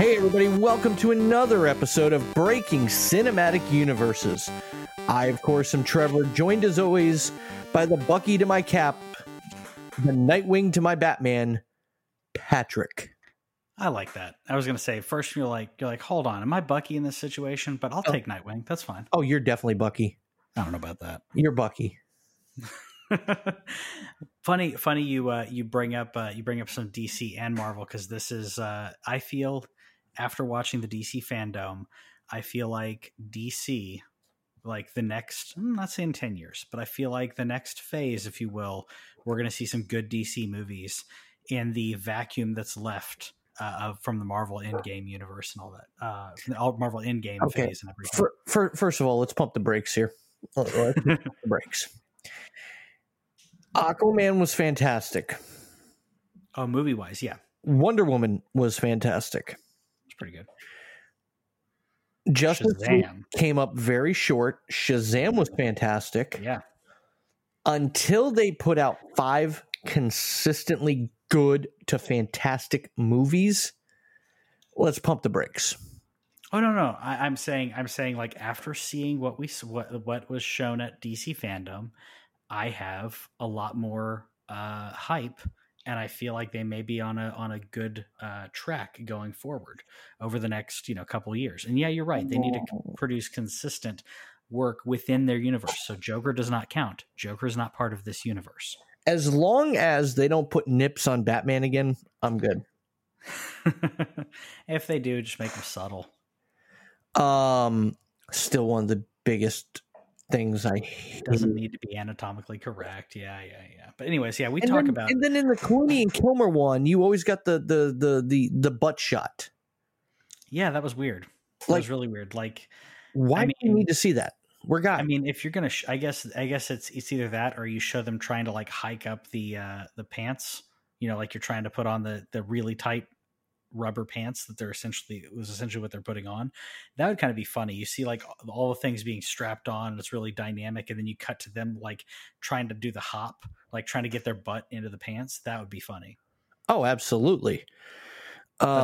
Hey, everybody, welcome to another episode of Breaking Cinematic Universes. I, of course, am Trevor, joined as always by the Bucky to my cap, the Nightwing to my Batman, Patrick. I like that. I was gonna say first you're like you're like, hold on, am I Bucky in this situation? But I'll Oh. take Nightwing. That's fine. Oh, you're definitely Bucky. I don't know about that. You're Bucky. funny, funny you uh, you bring up uh, you bring up some DC and Marvel because this is uh, I feel after watching the DC FanDome, I feel like DC, like the next I'm not saying ten years, but I feel like the next phase, if you will, we're gonna see some good DC movies in the vacuum that's left. Uh, of, from the Marvel Endgame universe and all that, uh, all- Marvel Endgame Okay. phase and everything. For, for, first of all, let's pump the brakes here. Let's pump the brakes. Aquaman was fantastic. oh, movie wise, yeah, Wonder Woman was fantastic. Pretty good. Justice Shazam, came up very short. Shazam was fantastic. yeah, until they put out five consistently good to fantastic movies, let's pump the brakes. Oh no, no. I, I'm saying, I'm saying, like after seeing what we what what was shown at DC FanDome, I have a lot more uh, hype, and I feel like they may be on a on a good uh, track going forward over the next you know couple years. And yeah, you're right. They need to c- produce consistent work within their universe. So Joker does not count. Joker is not part of this universe. As long as they don't put nips on Batman again, I'm good. if they do, just make them subtle. Um, still one of the biggest things I hate. doesn't need to be anatomically correct. Yeah, yeah, yeah. But anyways, yeah, we And talk then, about and then in the Clooney and Kilmer one, you always got the the the the the butt shot. yeah, that was weird. That Like- was really weird. Like, Why I do you need to see that? We're guys. I mean, if you're gonna, sh- I guess, I guess it's it's either that or you show them trying to like hike up the uh the pants. You know, like you're trying to put on the the really tight rubber pants that they're essentially was essentially what they're putting on. That would kind of be funny. You see like all the things being strapped on, it's really dynamic, and then you cut to them like trying to do the hop, like trying to get their butt into the pants. That would be funny. oh, absolutely.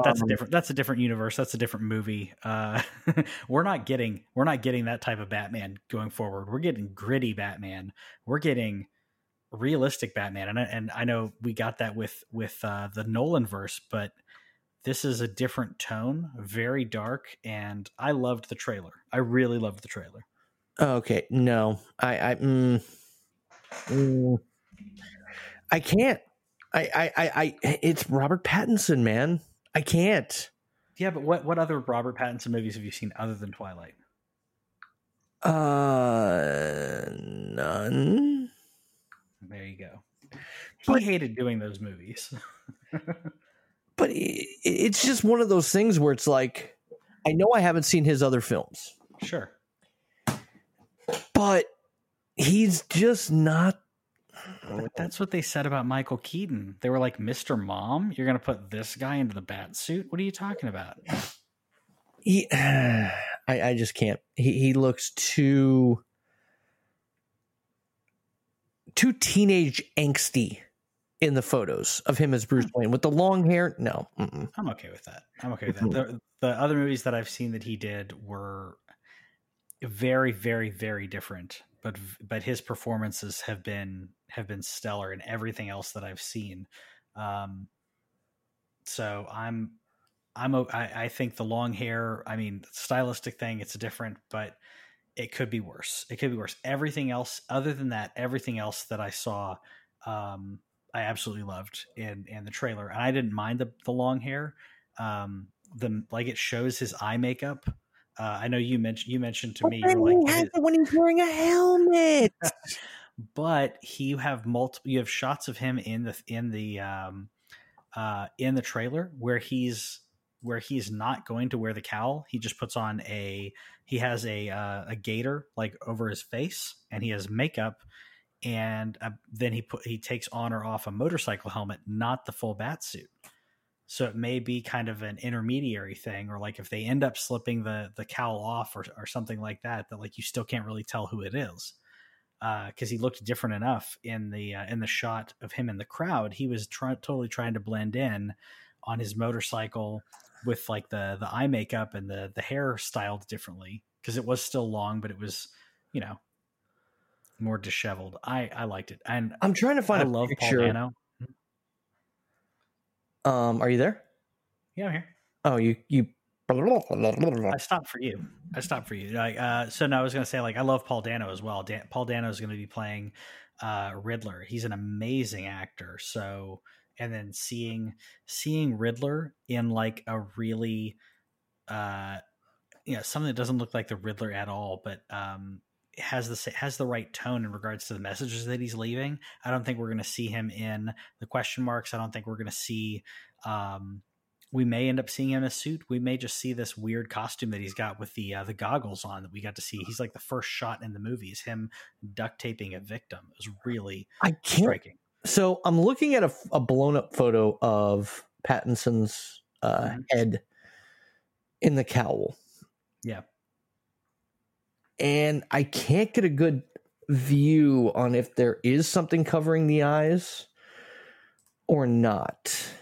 That's a Um, different that's a different universe. That's a different movie. Uh, we're not getting we're not getting that type of Batman going forward. We're getting gritty Batman. We're getting realistic Batman. And I, and I know we got that with with uh, the Nolan verse, but this is a different tone, very dark, and I loved the trailer. I really loved the trailer. Okay, no, I, I, mm, mm, I can't. I, I, I, I, it's Robert Pattinson, man. I can't. Yeah, but what what other Robert Pattinson movies have you seen other than Twilight? Uh, none. There you go. He But- hated doing those movies. But it, it's just one of those things where it's like, I know I haven't seen his other films, sure. but he's just not. But that's what they said about Michael Keaton. They were like, Mr. Mom, you're going to put this guy into the bat suit? What are you talking about? He, I, I just can't. He, he looks too, too teenage angsty in the photos of him as Bruce Wayne with the long hair. No, mm-mm. I'm okay with that. I'm okay with that. The, the other movies that I've seen that he did were very, very, very different. But but his performances have been have been stellar in everything else that I've seen. Um, so I'm I'm I, I think the long hair. I mean, stylistic thing. It's different, but it could be worse. It could be worse. Everything else, other than that, everything else that I saw, um, I absolutely loved in in the trailer, and I didn't mind the the long hair. Um, the like it shows his eye makeup. Uh, I know you mentioned you mentioned to me, you were he like, has it when he's wearing a helmet. but he you have multiple you have shots of him in the in the um uh in the trailer where he's where he's not going to wear the cowl he just puts on a he has a uh, a gator like over his face and he has makeup and uh, then he put he takes on or off a motorcycle helmet not the full bat suit so it may be kind of an intermediary thing or like if they end up slipping the the cowl off or, or something like that that like you still can't really tell who it is because he looked different enough in the uh, in the shot of him in the crowd. He was try- totally trying to blend in on his motorcycle. with like the the eye makeup and the the hair styled differently because it was still long, but it was you know more disheveled. I I liked it, and I'm trying to find I a love picture. Paul Dano. Um, are you there? Yeah, I'm here. Oh, you you. I stopped for you. I stopped for you. Like, uh, so no, I was going to say like I love Paul Dano as well. Dan- Paul Dano is going to be playing uh, Riddler. He's an amazing actor. So and then seeing seeing Riddler in like a really uh you know something that doesn't look like the Riddler at all, but um has the has the right tone in regards to the messages that he's leaving. I don't think we're going to see him in the question marks. I don't think we're going to see um we may end up seeing him in a suit. We may just see this weird costume that he's got with the uh, the goggles on that we got to see. He's like the first shot in the movie is him duct taping a victim. It was really I can't. striking. So I'm looking at a, a blown up photo of Pattinson's uh, Mhm. head in the cowl, Yeah, and I can't get a good view on if there is something covering the eyes or not.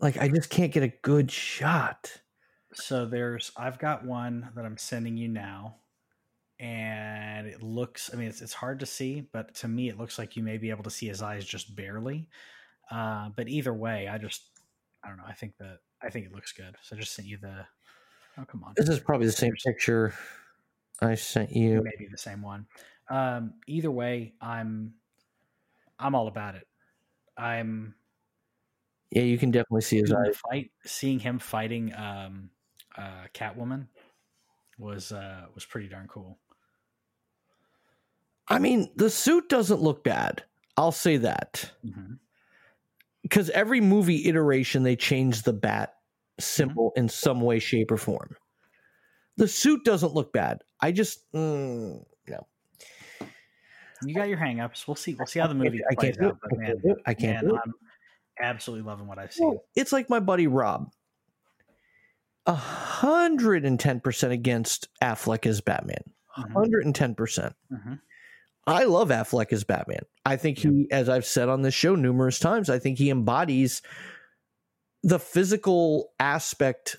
Like I just can't get a good shot. So there's I've got one that I'm sending you now. And it looks I mean it's it's hard to see, but to me it looks like you may be able to see his eyes just barely. Uh, but either way, I just I don't know, I think that I think it looks good. So I just sent you the Oh come on. This is probably the same picture I sent you. maybe the same one. Um, either way, I'm I'm all about it. I'm Yeah, you can definitely see his eyes. fight, seeing him fighting um, uh, Catwoman was uh, was pretty darn cool. I mean, the suit doesn't look bad. I'll say that. Mhm. because every movie iteration they change the bat symbol Mm-hmm. in some way, shape, or form. The suit doesn't look bad. I just mm, no. You got your hangups. We'll see. We'll see how the movie I plays can't out. But I man, can't do it. I can't man. I'm absolutely loving what I've seen. Well, it's like my buddy Rob. A hundred and ten percent against Affleck as Batman. Mhm. Hundred and ten percent. Mhm. I love Affleck as Batman. I think he, as I've said on this show numerous times, I think he embodies the physical aspect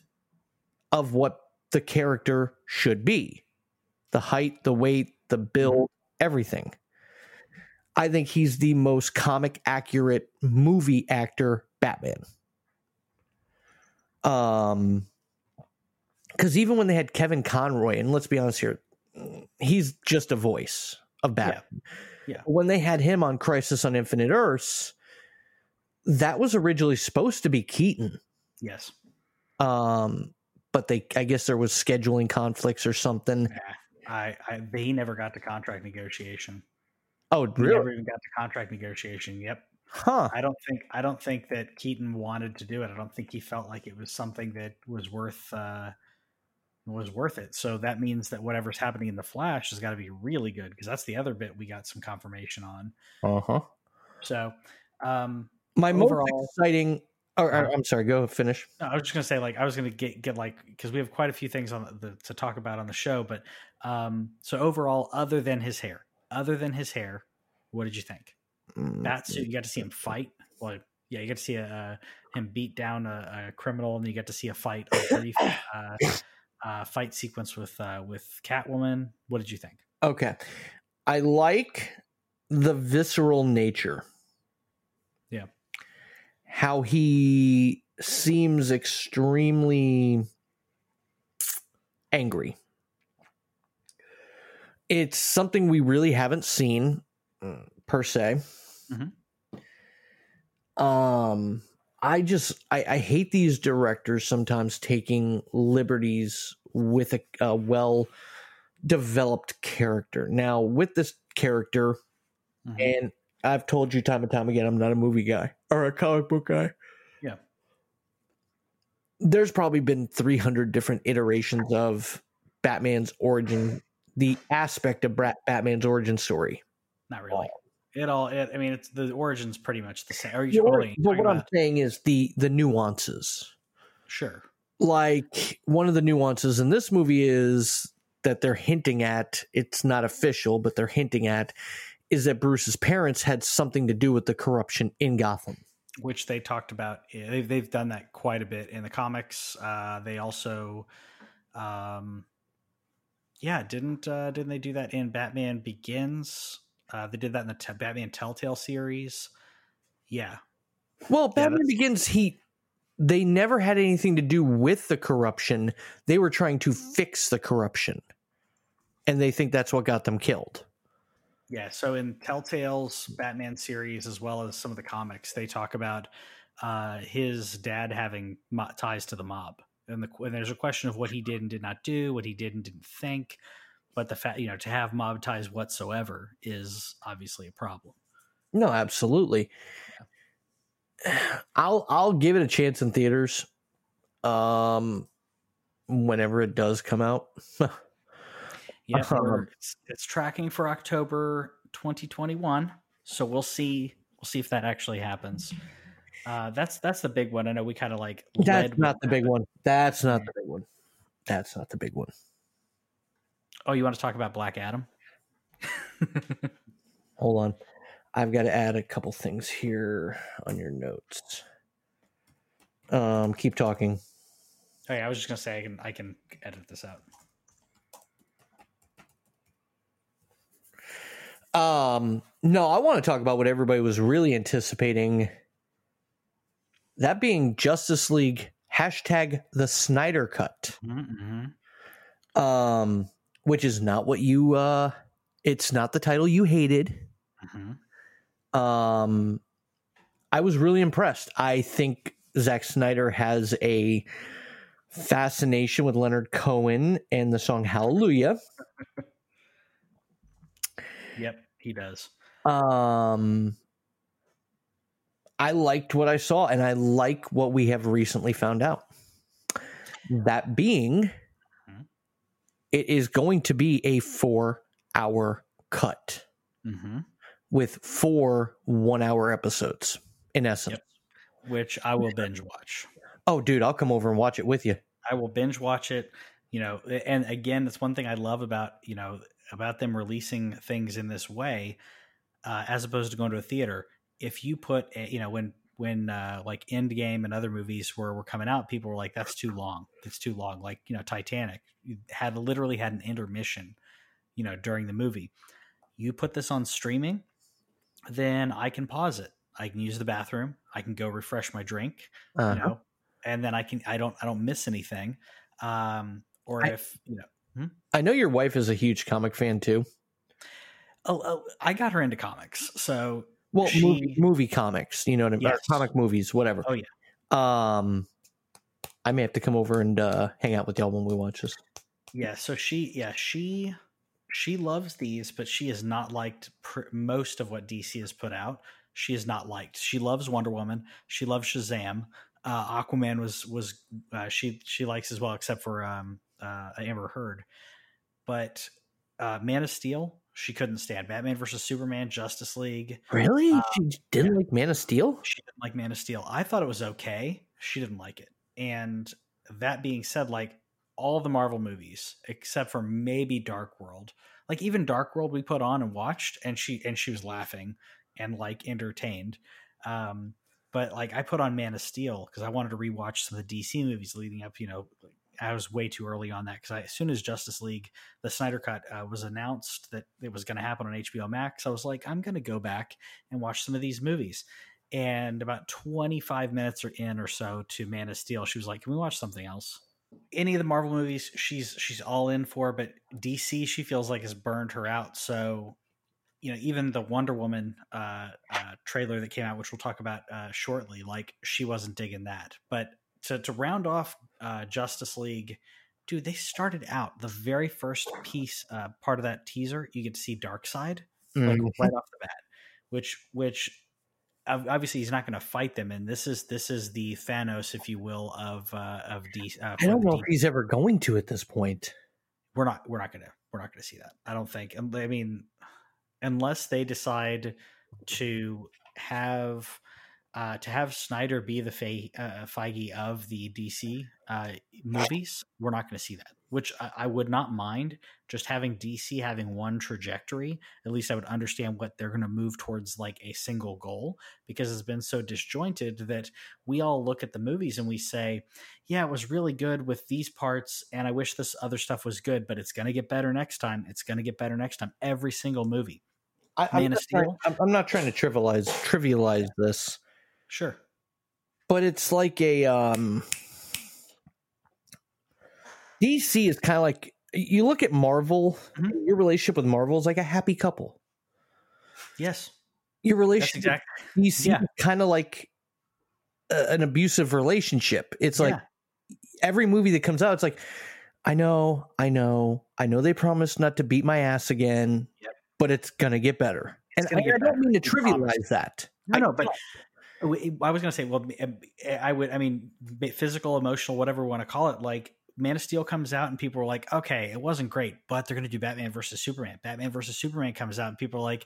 of what the character should be the height, the weight, the build, everything. I think he's the most comic accurate movie actor Batman. Um, because even when they had Kevin Conroy, and let's be honest here, he's just a voice of Batman. Yeah. When they had him on Crisis on Infinite Earths, that was originally supposed to be Keaton. Yes. Um, but they, I guess there was scheduling conflicts or something. I, I they never got to contract negotiation. Oh, really? never even got to contract negotiation. Yep. Huh? I don't think I don't think that Keaton wanted to do it. I don't think he felt like it was something that was worth uh, was worth it. So that means that whatever's happening in the Flash has got to be really good because that's the other bit we got some confirmation on. Uh huh. So um, My Overall- most exciting. Or, or, Uh, I'm sorry. Go finish. no, I was just gonna say like I was gonna get get like because we have quite a few things on the to talk about on the show, but um, so overall, other than his hair, other than his hair, what did you think? Mm, That suit, you got to see him fight. Well, yeah, you got to see a, uh, him beat down a, a criminal, and you get to see a fight, a brief uh, uh, fight sequence with uh, with Catwoman. What did you think? Okay. I like the visceral nature. How he seems extremely angry. It's something we really haven't seen mm, per se. Um I just I, I hate these directors sometimes taking liberties with a, a well developed character. Now, with this character, Mhm. and I've told you time and time again, I'm not a movie guy or a comic book guy. Yeah. There's probably been 300 different iterations of Batman's origin, the aspect of Batman's origin story. Not really. It all. It, I mean, it's the origin's pretty much the same. You but what I'm saying is the the nuances. sure? like one of the nuances in this movie is that they're hinting at it's not official but they're hinting at is that bruce's parents had something to do with the corruption in gotham which they talked about. They've they've done that quite a bit in the comics. Uh, they also, um, yeah, didn't uh, didn't they do that in Batman Begins? Uh, they did that in the t- Batman Telltale series. Yeah, Well, Batman Begins, he they never had anything to do with the corruption. They were trying to fix the corruption. And they think that's what got them killed. Yeah, so in Telltale's Batman series, as well as some of the comics, they talk about uh, his dad having mo- ties to the mob, and, the, and there's a question of what he did and did not do, what he did and didn't think. But the fact, you know, to have mob ties whatsoever is obviously a problem. No, absolutely. I'll I'll give it a chance in theaters. Um whenever it does come out. Yeah, Um, it's, it's tracking for October 2021, so we'll see. We'll see if that actually happens. Uh, that's that's the big one. I know we kind of like. That's led not the big one. That's not the big one. That's not the big one. Oh, you want to talk about Black Adam? Hold on. I've got to add a couple things here on your notes. Um, keep talking. Oh yeah, I was just gonna say I can I can edit this out. Um, no, I want to talk about what everybody was really anticipating. That being Justice League hashtag the Snyder Cut. Mm-hmm. Um, which is not what you uh it's not the title you hated. Mm-hmm. Um I was really impressed. I think Zack Snyder has a fascination with Leonard Cohen and the song Hallelujah. Yep, he does. Um, I liked what I saw, and I like what we have recently found out. That being, Mhm. it is going to be a four-hour cut Mm-hmm. with four one-hour episodes. In essence, Yep. Which I will binge watch. oh, dude, I'll come over and watch it with you. I will binge watch it. You know, and again, that's one thing I love about you know about them releasing things in this way, uh, as opposed to going to a theater. If you put, a, you know, when when uh, like Endgame and other movies were were coming out, people were like, "That's too long. It's too long." Like you know, Titanic you had literally had an intermission, you know, during the movie. You put this on streaming, then I can pause it. I can use the bathroom. I can go refresh my drink Uh, you know and then i can i don't i don't miss anything um or I- if you know I know your wife is a huge comic fan too. oh, oh i got her into comics so Well, She- movie, movie comics, you know what I mean? Yes. comic movies, whatever. Oh, yeah. Um, I may have to come over and uh, hang out with y'all when we watch this. yeah so she yeah she she loves these but she has not liked pr- most of what dc has put out she has not liked she loves wonder woman she loves shazam uh aquaman was was uh, she she likes as well except for um uh amber heard but uh man of steel she couldn't stand batman versus superman justice league Really? Uh, she didn't like Man of Steel? she didn't like Man of Steel. I thought it was okay. She didn't like it. And that being said, like all the Marvel movies, except for maybe Dark World, like even Dark World we put on and watched, and she and she was laughing and like entertained. Um, but like I put on Man of Steel because I wanted to rewatch some of the DC movies leading up. You know, I was way too early on that because as soon as Justice League, the Snyder Cut uh, was announced that it was going to happen on HBO Max, I was like, I'm going to go back and watch some of these movies. And about 25 minutes or in or so to Man of Steel, she was like, "Can we watch something else?" Any of the Marvel movies, she's she's all in for, but DC she feels like has burned her out. So, you know, even the Wonder Woman uh, uh, trailer that came out, which we'll talk about uh, shortly, like she wasn't digging that. But to to round off uh, Justice League, dude, they started out the very first piece uh, part of that teaser. You get to see Darkseid like Mm. right off the bat, which which obviously he's not going to fight them, and this is this is the Thanos, if you will, of uh, of D. Uh, I don't know D- if he's ever going to at this point. we're not we're not gonna we're not gonna see that. I don't think. Um, I mean, unless they decide to have uh, to have Snyder be the Fe- uh, Feige of the DC uh, movies, we're not going to see that. which I, I, would not mind just having DC having one trajectory. At least I would understand what they're going to move towards like a single goal because it's been so disjointed that we all look at the movies and we say, yeah, it was really good with these parts. And I wish this other stuff was good, but it's going to get better next time. It's going to get better next time. Every single movie. I, am not, not trying to trivialize trivialize this. Sure. But it's like a um DC is kind of like you look at Marvel. Mm-hmm. Your relationship with Marvel is like a happy couple. Yes, your relationship exactly. DC yeah. kind of like a, an abusive relationship. It's like yeah. every movie that comes out, it's like I know, I know, I know they promised not to beat my ass again, yep. but it's gonna get better. It's and I, I, don't mean to trivialize that. No, no, but I was going to say, well, I would, I mean, physical, emotional, whatever we want to call it. Like Man of Steel comes out and people are like, okay, it wasn't great, but they're going to do Batman versus Superman. Batman versus Superman comes out and people are like,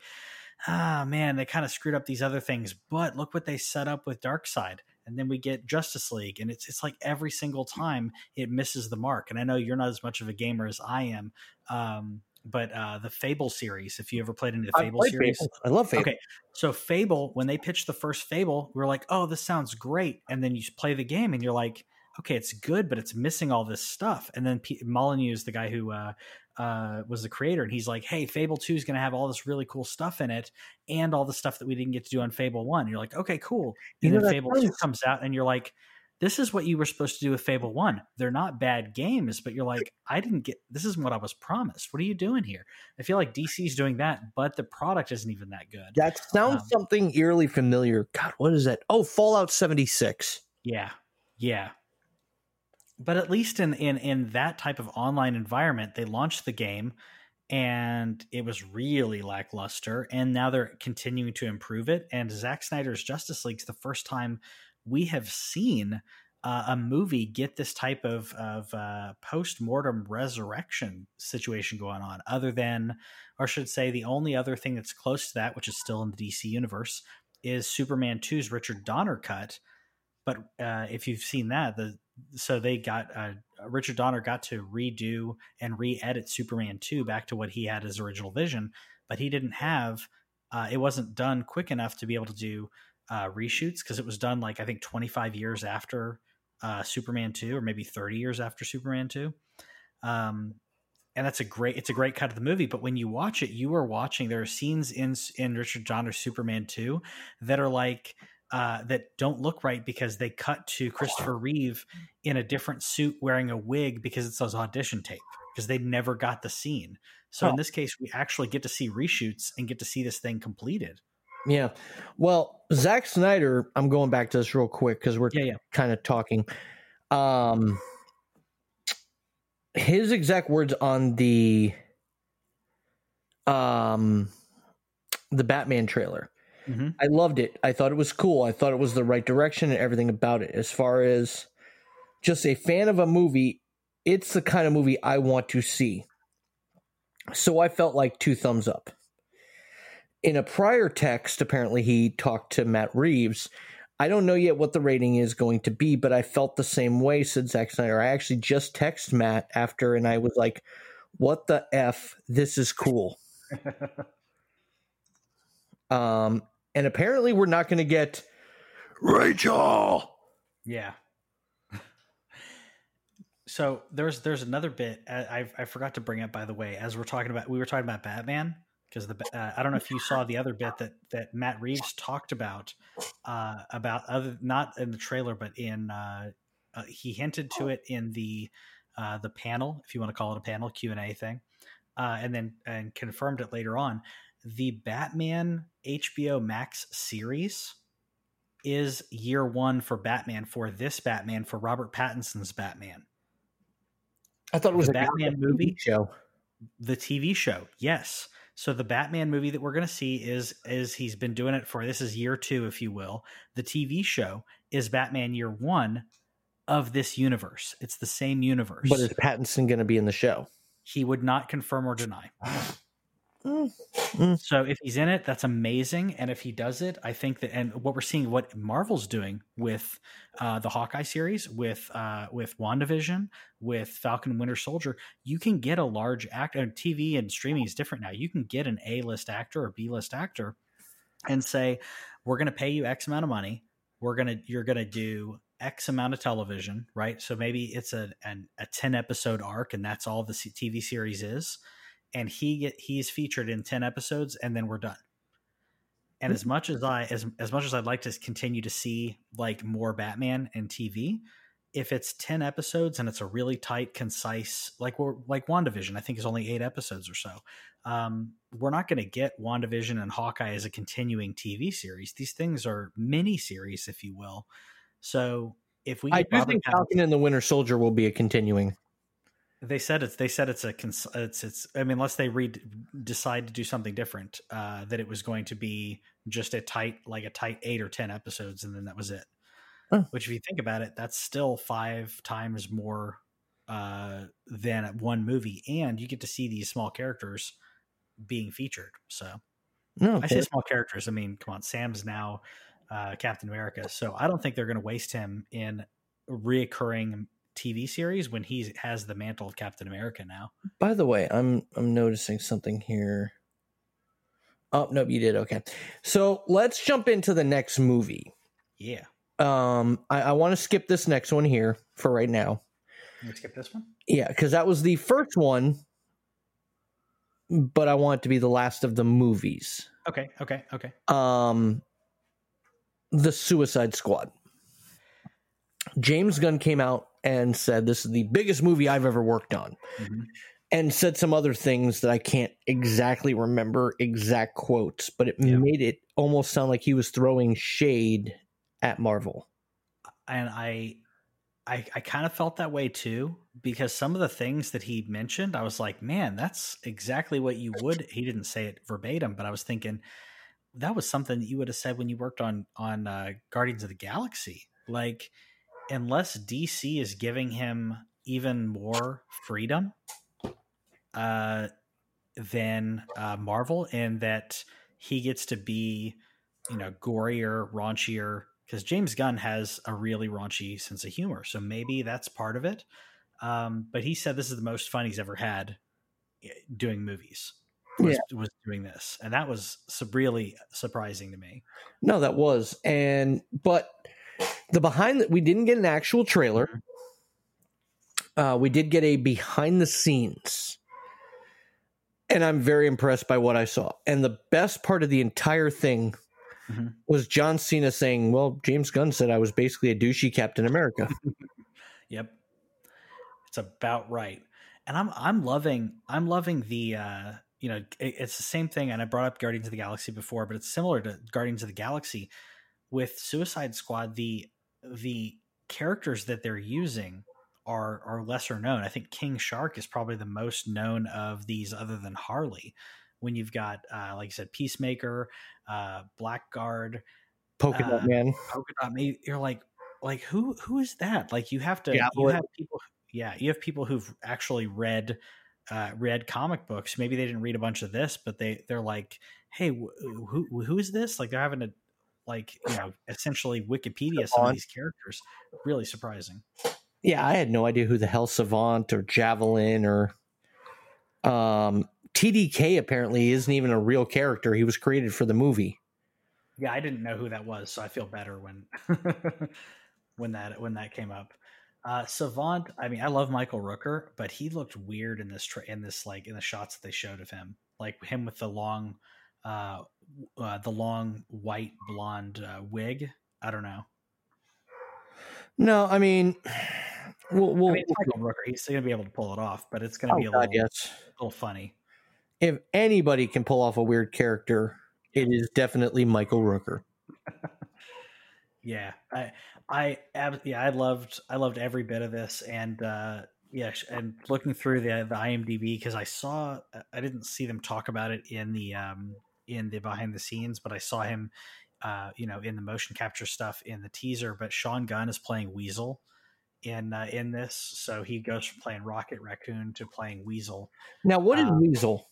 ah, man, they kind of screwed up these other things, but look what they set up with Darkseid. And then we get Justice League, and it's it's like every single time it misses the mark. And I know you're not as much of a gamer as I am, um, but uh, the Fable series, if you ever played into the Fable series, Fable. I love Fable. Okay, so Fable, when they pitched the first Fable, we are like, oh, this sounds great, and then you play the game, and you're like okay, it's good, but it's missing all this stuff. And then P- Molyneux is the guy who uh, uh, was the creator, and he's like, hey, Fable 2 is going to have all this really cool stuff in it and all the stuff that we didn't get to do on Fable 1. You're like, okay, cool. And you then Fable 2 comes out, and you're like, this is what you were supposed to do with Fable 1. They're not bad games, but you're like, I didn't get this isn't what I was promised. What are you doing here? I feel like DC's doing that, but the product isn't even that good. That sounds um, something eerily familiar. God, what is that? Oh, Fallout 76. Yeah. Yeah but at least in in in that type of online environment they launched the game and it was really lackluster and now they're continuing to improve it and Zack Snyder's Justice League's the first time we have seen uh, a movie get this type of of uh, post mortem resurrection situation going on. Other than, or should say, the only other thing that's close to that, which is still in the DC universe, is Superman 2's Richard Donner cut. But uh, if you've seen that, the so they got uh, Richard Donner got to redo and re-edit Superman 2 back to what he had his original vision, but he didn't have uh, it wasn't done quick enough to be able to do uh, reshoots because it was done like I think 25 years after uh, Superman 2 or maybe 30 years after Superman 2. Um, and that's a great it's a great cut of the movie but when you watch it you are watching there are scenes in in Richard Donner's Superman 2 that are like uh, that don't look right because they cut to Christopher Reeve in a different suit wearing a wig because it's those audition tape because they never got the scene. So oh. in this case, we actually get to see reshoots and get to see this thing completed. Yeah. Well, Zack Snyder, I'm going back to this real quick because we're yeah, yeah. kind of talking. Um, his exact words on the um the Batman trailer Mm-hmm. I loved it. I thought it was cool. I thought it was the right direction and everything about it. As far as just a fan of a movie, it's the kind of movie I want to see. So I felt like two thumbs up. In a prior text, apparently he talked to Matt Reeves. I don't know yet what the rating is going to be, but I felt the same way, said Zack Snyder. I actually just texted Matt after and I was like, what the F? This is cool. um, and apparently we're not going to get Rachel. Yeah. So there's there's another bit I, I forgot to bring up by the way as we're talking about we were talking about Batman because the uh, I don't know if you saw the other bit that that Matt Reeves talked about uh, about other not in the trailer but in uh, uh he hinted to it in the uh, the panel if you want to call it a panel Q and A thing uh, and then and confirmed it later on the Batman HBO Max series is year one for Batman for this Batman for Robert Pattinson's Batman. I thought it was the a Batman movie show. The TV show, yes. So the Batman movie that we're going to see is is he's been doing it for this is year two, if you will. The TV show is Batman year one of this universe. It's the same universe. But is Pattinson going to be in the show? He would not confirm or deny. Mm, mm. So if he's in it, that's amazing. And if he does it, I think that and what we're seeing, what Marvel's doing with uh, the Hawkeye series, with uh, with WandaVision, with Falcon Winter Soldier, you can get a large actor. TV and streaming is different now. You can get an A list actor or B list actor, and say, we're going to pay you X amount of money. We're gonna you're gonna do X amount of television, right? So maybe it's a an, a ten episode arc, and that's all the TV series is and he get he's featured in 10 episodes and then we're done. And as much as i as, as much as i'd like to continue to see like more batman and tv if it's 10 episodes and it's a really tight concise like we're like wandavision i think is only eight episodes or so um, we're not going to get wandavision and hawkeye as a continuing tv series. These things are mini series if you will. So if we i do think falcon and the winter soldier will be a continuing they said it's they said it's a Cons- it's it's I mean unless they read decide to do something different uh that it was going to be just a tight like a tight 8 or 10 episodes and then that was it. Huh. Which if you think about it that's still 5 times more uh than one movie and you get to see these small characters being featured. So no, I say small characters. I mean, come on, Sam's now uh Captain America. So I don't think they're going to waste him in reoccurring TV series when he has the mantle of Captain America now. By the way, I'm I'm noticing something here. Oh no, you did okay. So let's jump into the next movie. Yeah. Um, I, I want to skip this next one here for right now. You skip this one. Yeah, because that was the first one, but I want it to be the last of the movies. Okay. Okay. Okay. Um, the Suicide Squad. James Gunn came out and said, This is the biggest movie I've ever worked on. Mm-hmm. And said some other things that I can't exactly remember exact quotes, but it yeah. made it almost sound like he was throwing shade at Marvel. And I I, I kind of felt that way too because some of the things that he mentioned, I was like, man, that's exactly what you would. He didn't say it verbatim, but I was thinking that was something that you would have said when you worked on on uh, Guardians of the Galaxy. Like unless DC is giving him even more freedom uh, than uh, Marvel, and that he gets to be, you know, gorier, raunchier, because James Gunn has a really raunchy sense of humor. So maybe that's part of it. Um, but he said this is the most fun he's ever had eh, doing movies. Was, yeah. was doing this, and that was really surprising to me. No, that was, and but the behind that we didn't get an actual trailer. Uh, we did get a behind the scenes, and I'm very impressed by what I saw. And the best part of the entire thing mm-hmm. was John Cena saying, "Well, James Gunn said I was basically a douchey Captain America." yep, it's about right. And I'm I'm loving I'm loving the uh, you know it's the same thing. And I brought up Guardians of the Galaxy before, but it's similar to Guardians of the Galaxy with Suicide Squad. The the characters that they're using are are lesser known. I think King Shark is probably the most known of these, other than Harley. When you've got, uh, like I said, Peacemaker, uh, Blackguard, Polka Dot uh, Man, Polka Dot Man, you're like, like who who is that? Like you have to, yeah, you have people, yeah, you have people who've actually read uh, read comic books. Maybe they didn't read a bunch of this, but they they're like, hey, wh- who who is this? Like they're having to like you know essentially Wikipedia some of these characters. Really surprising. Yeah, I had no idea who the hell Savant or Javelin or um, TDK apparently isn't even a real character. He was created for the movie. Yeah, I didn't know who that was, so I feel better when when that when that came up. Uh, Savant, I mean, I love Michael Rooker, but he looked weird in this tra- in this like in the shots that they showed of him, like him with the long uh, uh, the long white blonde uh, wig. I don't know. No, I mean, we'll, we'll, I mean, Michael Rooker. He's going to be able to pull it off, but it's going to oh, be a God, little, yes. a little funny. If anybody can pull off a weird character, it is definitely Michael Rooker. yeah, I, I, yeah, I loved, I loved every bit of this, and uh, yeah, and looking through the the IMDb because I saw, I didn't see them talk about it in the um in the behind the scenes, but I saw him, uh, you know, in the motion capture stuff in the teaser. But Sean Gunn is playing Weasel in uh, in this, so he goes from playing Rocket Raccoon to playing Weasel. Now, what is um, Weasel?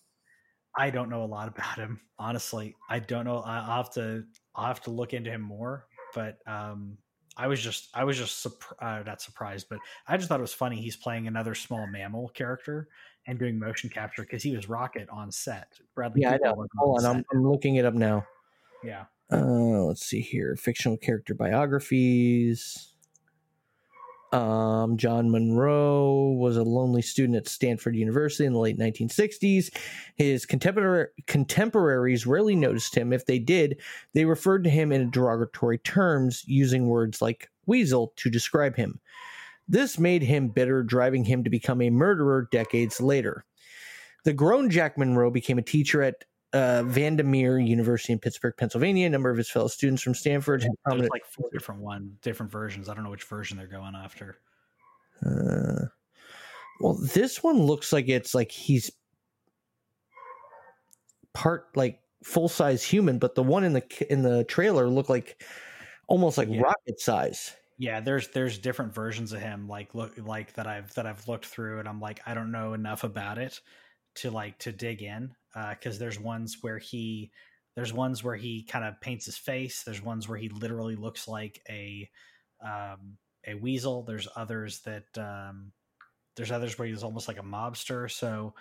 I don't know a lot about him, honestly. I don't know. I'll have to I'll have to look into him more. But um, I was just I was just uh, not surprised, but I just thought it was funny. He's playing another small mammal character and doing motion capture because he was Rocket on set. Bradley. Yeah, Cooper I know. Hold on, I'm, I'm looking it up now. Yeah. Uh, let's see here. Fictional character biographies. Um, John Monroe was a lonely student at Stanford University in the late 1960s. His contemporary, contemporaries rarely noticed him. If they did, they referred to him in derogatory terms, using words like weasel to describe him. This made him bitter, driving him to become a murderer decades later. The grown Jack Monroe became a teacher at uh, Vandermeer University in Pittsburgh, Pennsylvania. A number of his fellow students from Stanford had prominent. like four different one, different versions. I don't know which version they're going after. Uh, well, this one looks like it's like he's part like full size human, but the one in the in the trailer looked like almost like yeah. rocket size. Yeah, there's there's different versions of him like look like that I've that I've looked through, and I'm like I don't know enough about it to like to dig in because uh, there's ones where he there's ones where he kind of paints his face there's ones where he literally looks like a um, a weasel there's others that um, there's others where he's almost like a mobster so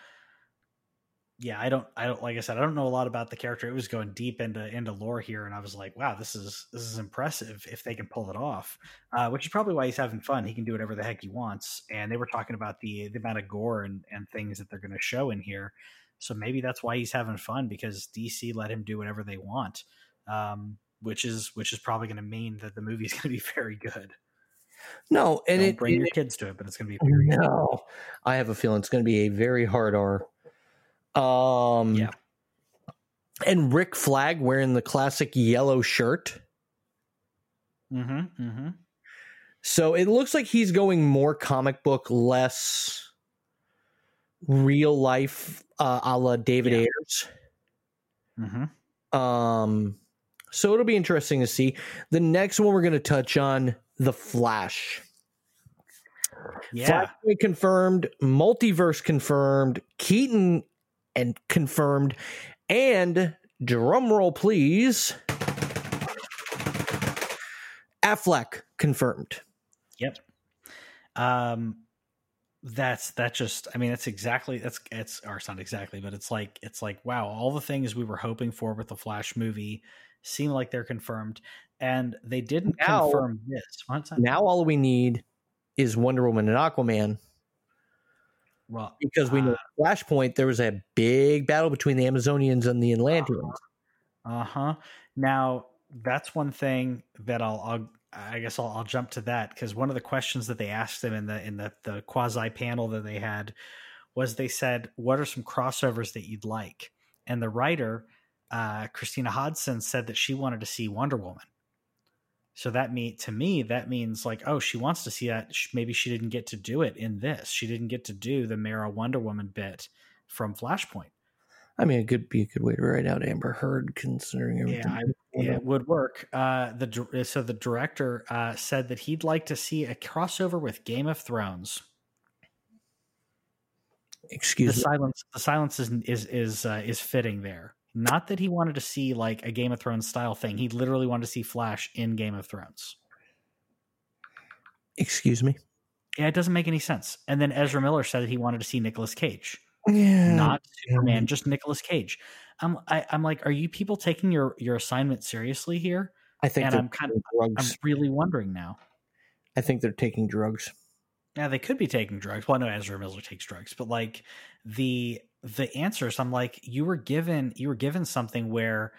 yeah, I don't, I don't, like I said, I don't know a lot about the character. It was going deep into into lore here, and I was like, wow, this is this is impressive if they can pull it off. Uh, which is probably why he's having fun. He can do whatever the heck he wants. And they were talking about the the amount of gore and and things that they're going to show in here. So maybe that's why he's having fun because DC let him do whatever they want, um, which is which is probably going to mean that the movie's going to be very good. No, and Don't it bring it, your kids to it, but it's going to be no. Good. I have a feeling it's going to be a very hard R. Um, yeah. And Rick Flag wearing the classic yellow shirt. Mm-hmm. Mm-hmm. So it looks like he's going more comic book, less real life, uh, a la David yeah. Ayers. Mm-hmm. Um, so it'll be interesting to see. The next one we're going to touch on the Flash. Yeah, Flashpoint confirmed, multiverse confirmed. Keaton and confirmed. And drum roll, please. Affleck confirmed. Yep. Um, that's that just i mean that's exactly that's it's or it's not exactly but it's like it's like wow all the things we were hoping for with the flash movie seem like they're confirmed and they didn't now, confirm this now all we need is wonder woman and aquaman well, because we know uh, Flashpoint, there was a big battle between the Amazonians and the Atlanteans. Uh huh. Now that's one thing that I'll, I'll I guess I'll, I'll, jump to that because one of the questions that they asked them in the in the the quasi panel that they had was they said, "What are some crossovers that you'd like?" And the writer, uh, Christina Hodson, said that she wanted to see Wonder Woman. So that mean to me that means like oh she wants to see that maybe she didn't get to do it in this she didn't get to do the Mara Wonder Woman bit from Flashpoint. I mean, it could be a good way to write out Amber Heard, considering everything. Yeah, I, it would work. Uh, the so the director uh, said that he'd like to see a crossover with Game of Thrones. Excuse the me. silence. The silence is is is uh, is fitting there. Not that he wanted to see like a Game of Thrones style thing. He literally wanted to see Flash in Game of Thrones. Excuse me. Yeah, it doesn't make any sense. And then Ezra Miller said that he wanted to see Nicolas Cage. Yeah. Not Superman, mm-hmm. just Nicolas Cage. I'm I, am i am like, are you people taking your your assignment seriously here? I think and I'm kind of drugs. I'm really wondering now. I think they're taking drugs. Yeah, they could be taking drugs. Well, I know Ezra Miller takes drugs, but like the the answers, I'm like, you were given you were given something where,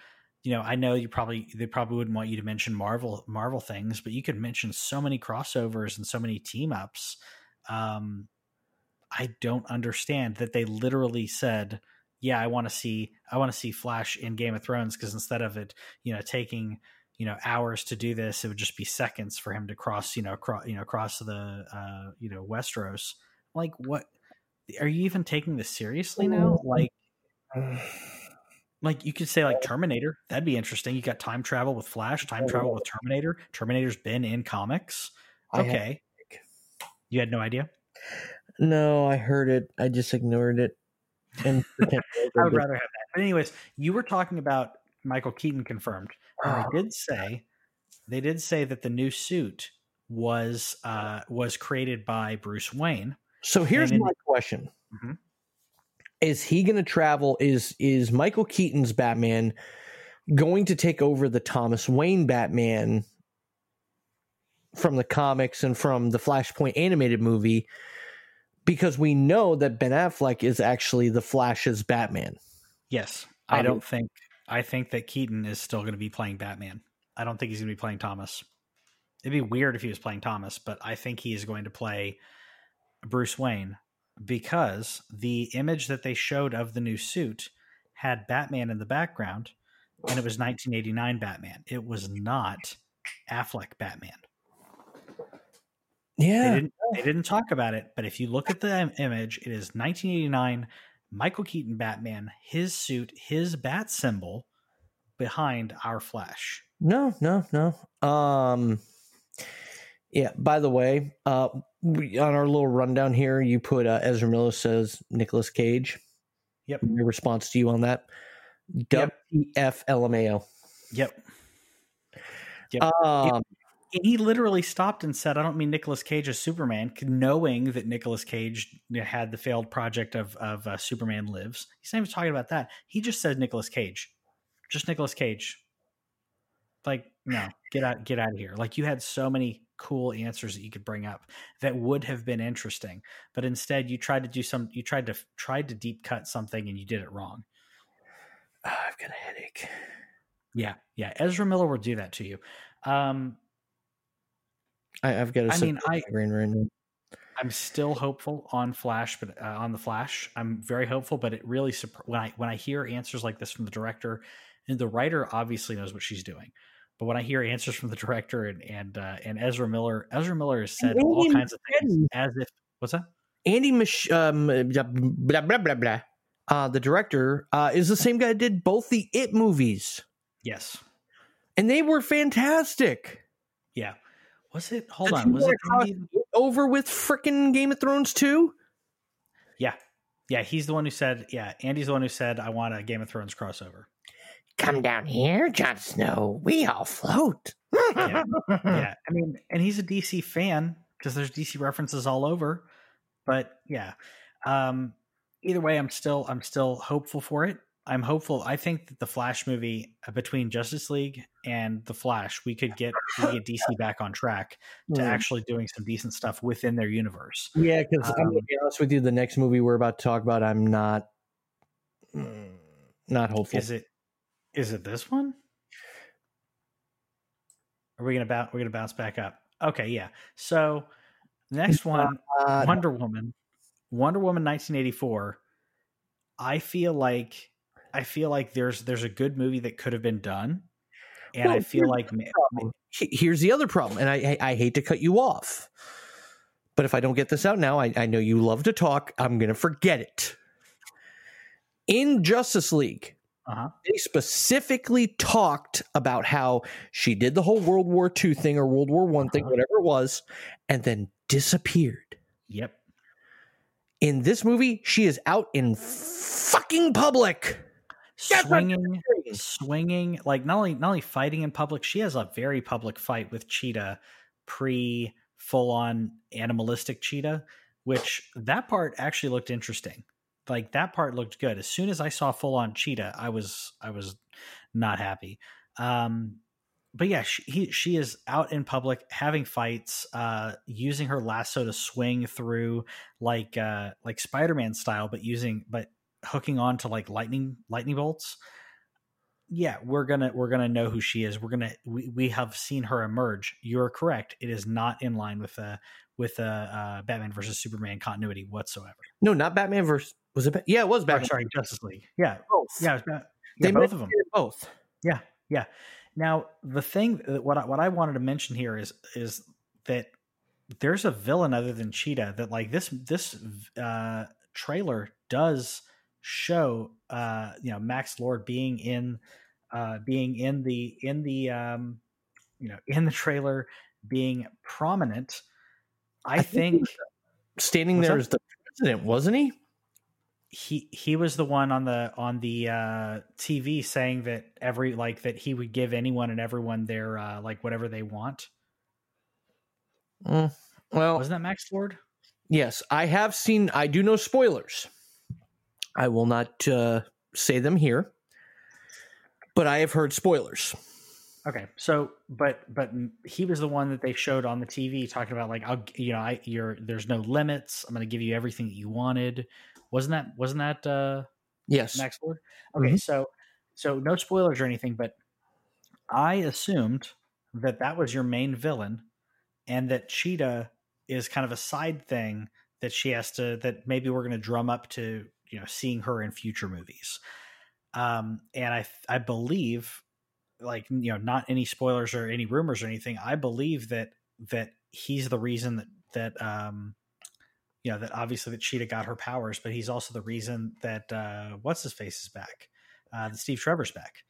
you know, I know you probably they probably wouldn't want you to mention Marvel Marvel things, but you could mention so many crossovers and so many team ups. Um, I don't understand that they literally said, "Yeah, I want to see I want to see Flash in Game of Thrones," because instead of it, you know, taking you know hours to do this it would just be seconds for him to cross you know cross you know across the uh you know westeros like what are you even taking this seriously now? Like, like you could say like Terminator. That'd be interesting. You got time travel with Flash, time travel with Terminator. Terminator's been in comics. Okay, you had no idea. No, I heard it. I just ignored it. And I would rather have that. But anyways, you were talking about Michael Keaton confirmed. And they did say they did say that the new suit was uh was created by Bruce Wayne. So here's my question: Mhm. Is he going to travel? Is is Michael Keaton's Batman going to take over the Thomas Wayne Batman from the comics and from the Flashpoint animated movie? Because we know that Ben Affleck is actually the Flash's Batman. Yes. I Um, don't think I think that Keaton is still going to be playing Batman. I don't think he's going to be playing Thomas. It'd be weird if he was playing Thomas, but I think he is going to play Bruce Wayne because the image that they showed of the new suit had Batman in the background and it was 1989 Batman. It was not Affleck Batman. They Yeah, didn't they didn't talk about it, but if you look at the image, it is 1989 Michael Keaton Batman, his suit, his bat symbol behind our Flash. No, no, no. Um, yeah. By the way, uh, we, on our little rundown here, you put uh, Ezra Miller says Nicolas Cage. Yep. Your response to you on that? Yep. LMAO. Yep. Um, he literally stopped and said, "I don't mean Nicolas Cage as Superman," knowing that Nicolas Cage had the failed project of of uh, Superman Lives. He's not even talking about that. He just said Nicolas Cage, just Nicolas Cage. Like, no, get out, get out of here. Like, you had so many cool answers that you could bring up that would have been interesting, but instead you tried to do some. You tried to tried to deep cut something and you did it wrong. ah, I've got a headache. Yeah, yeah. Ezra Miller will do that to you. Um, I, I've got a I mean, I- right now. I'm still hopeful on Flash, but uh, on the Flash, I'm very hopeful. But it really when I when I hear answers like this from the director, and the writer obviously knows what she's doing, but when I hear answers from the director and and uh, and Ezra Miller, Ezra Miller has said all Andy kinds of things as if what's that? Andy Mich- um, blah blah blah blah. blah. Uh, the director uh, is the same guy that did both the It movies, Yes, and they were fantastic. yeah. Was it? Hold on. Was it? Andy- over with freaking Game of Thrones too? Yeah, yeah. He's the one who said. Yeah, Andy's the one who said, "I want a Game of Thrones crossover." Come down here, Jon Snow. We all float. Yeah. yeah, I mean, and he's a DC fan because there's DC references all over. But yeah, um, either way, I'm still I'm still hopeful for it. I'm hopeful. I think that the Flash movie uh, between Justice League and the Flash, we could get we get DC back on track to Mm. actually doing some decent stuff within their universe. Yeah, because I'm Um, gonna be honest with you, the next movie we're about to talk about, I'm not, mm, not hopeful. Is it is it this one? Are we gonna bounce? We're gonna bounce back up. Okay, yeah. So next one, Uh, Wonder Woman, Wonder Woman 1984. I feel like I feel like there's there's a good movie that could have been done, and I feel like the ma- problem. He- Here's the other problem, and I, I I hate to cut you off, but if I don't get this out now, I, I know you love to talk. I'm gonna forget it. In Justice League, uh-huh. they specifically talked about how she did the whole World War II thing or World War One thing, Uh-huh. whatever it was, and then disappeared. Yep. In this movie, she is out in fucking public. That's what I'm swinging swinging like not only not only fighting in public she has a very public fight with cheetah pre full on animalistic cheetah which that part actually looked interesting like that part looked good. As soon as i saw full on cheetah i was i was not happy. Um but yeah she, he, she is out in public having fights uh using her lasso to swing through like uh like spider-man style but using but hooking on to like lightning lightning bolts yeah we're gonna we're gonna know who she is we're gonna we, we have seen her emerge you're correct it is not in line with uh with uh, uh batman versus superman continuity whatsoever No, not Batman versus. Was it? Ba- yeah, it was Batman. sorry justice league yeah both. yeah, it was Bat- they both of them Both. yeah, yeah. Now the thing that what I, what I wanted to mention here is is that there's a villain other than Cheetah that like this this uh, trailer does show uh, you know Max Lord being in uh, being in the in the um, you know in the trailer being prominent. I, I think think Standing there as the president, wasn't he? he he was the one on the on the uh TV saying that every like that he would give anyone and everyone their uh like whatever they want. Mm, well, Wasn't that Max lord yes, I have seen. I do know spoilers. I will not uh, say them here, but I have heard spoilers. Okay, so but but he was the one that they showed on the TV talking about like I'll you know I you're there's no limits. I'm going to give you everything that you wanted. Wasn't that wasn't that uh Yes, Max Ford? Okay, Mhm. so so no spoilers or anything, but I assumed that that was your main villain, and that Cheetah is kind of a side thing that she has to that maybe we're going to drum up to you know seeing her in future movies. Um, and I I believe like you know not any spoilers or any rumors or anything. I believe that that he's the reason that that um you know that obviously that Cheetah got her powers, but he's also the reason that uh what's his face is back. Uh that Steve Trevor's back.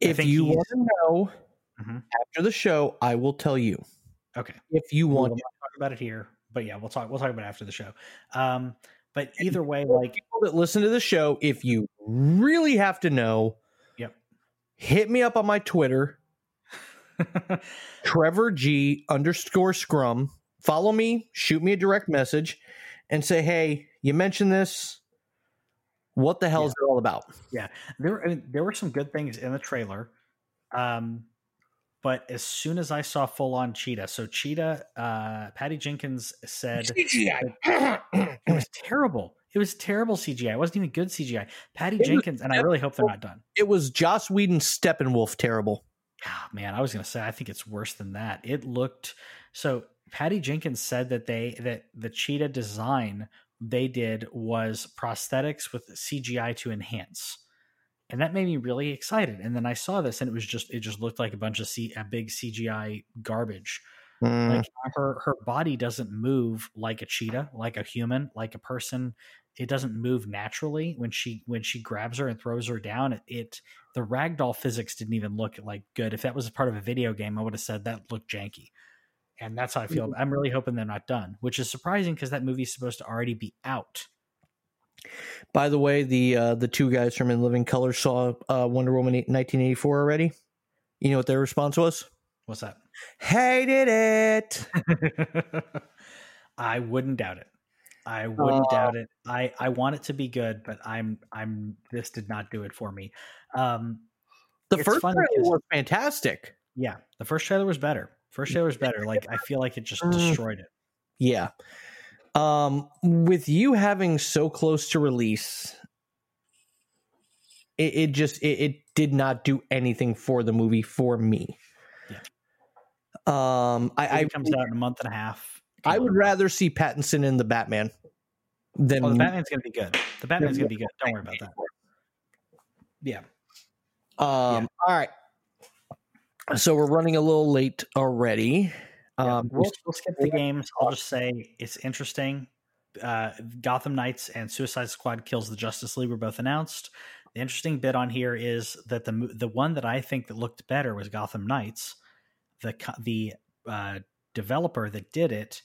If you want to know Mhm. after the show, I will tell you. Okay. If you want, not talk about it here, but yeah, we'll talk we'll talk about it after the show. Um but either way, like people that listen to the show, if you really have to know, Yep. hit me up on my Twitter, Trevor G underscore Scrum. Follow me, shoot me a direct message, and say, "Hey, you mentioned this. What the hell Yeah. is it all about?" Yeah. There I mean, there were some good things in the trailer um but as soon as i saw full on cheetah so cheetah uh patty jenkins said CGI. it was terrible. It was terrible cgi it wasn't even good cgi patty It was jenkins and i really hope they're not done. it was Joss Whedon's Steppenwolf terrible. Ah, man i was gonna say i think it's worse than that. It looked so patty jenkins said that they that the cheetah design they did was prosthetics with cgi to enhance and that made me really excited and then i saw this and it was just it just looked like a bunch of C, a big cgi garbage. Mm, like her her body doesn't move like a cheetah like a human like a person. It doesn't move naturally. When she when she grabs her and throws her down it, it the ragdoll physics didn't even look like good. If that was a part of a video game i would have said that looked janky and that's how i feel. I'm really hoping they're not done which is surprising because that movie's supposed to already be out By the way, the uh, the two guys from In Living Color saw uh, Wonder Woman 1984 already. You know what their response was? what's that Hated it. I wouldn't doubt it. I wouldn't Oh. doubt it. I I want it to be good, but I'm I'm this did not do it for me. Um The first trailer trailer 'cause- was fantastic. yeah, the first trailer was better. First trailer was better. Like I feel like it just Mm. destroyed it. Yeah. Um, with you having so close to release, it, it just it, it did not do anything for the movie for me. Yeah. Um, I comes out in a month and a half. I would rather see Pattinson in the Batman than Oh, the Batman's gonna be good. The Batman's gonna be good. Don't worry about that. Yeah. Um, all right. So we're running a little late already. Um, we'll, we'll skip the games. I'll just say it's interesting. Uh, Gotham Knights and Suicide Squad Kills the Justice League were both announced. The interesting bit on here is that the the one that I think that looked better was Gotham Knights. The the uh, developer that did it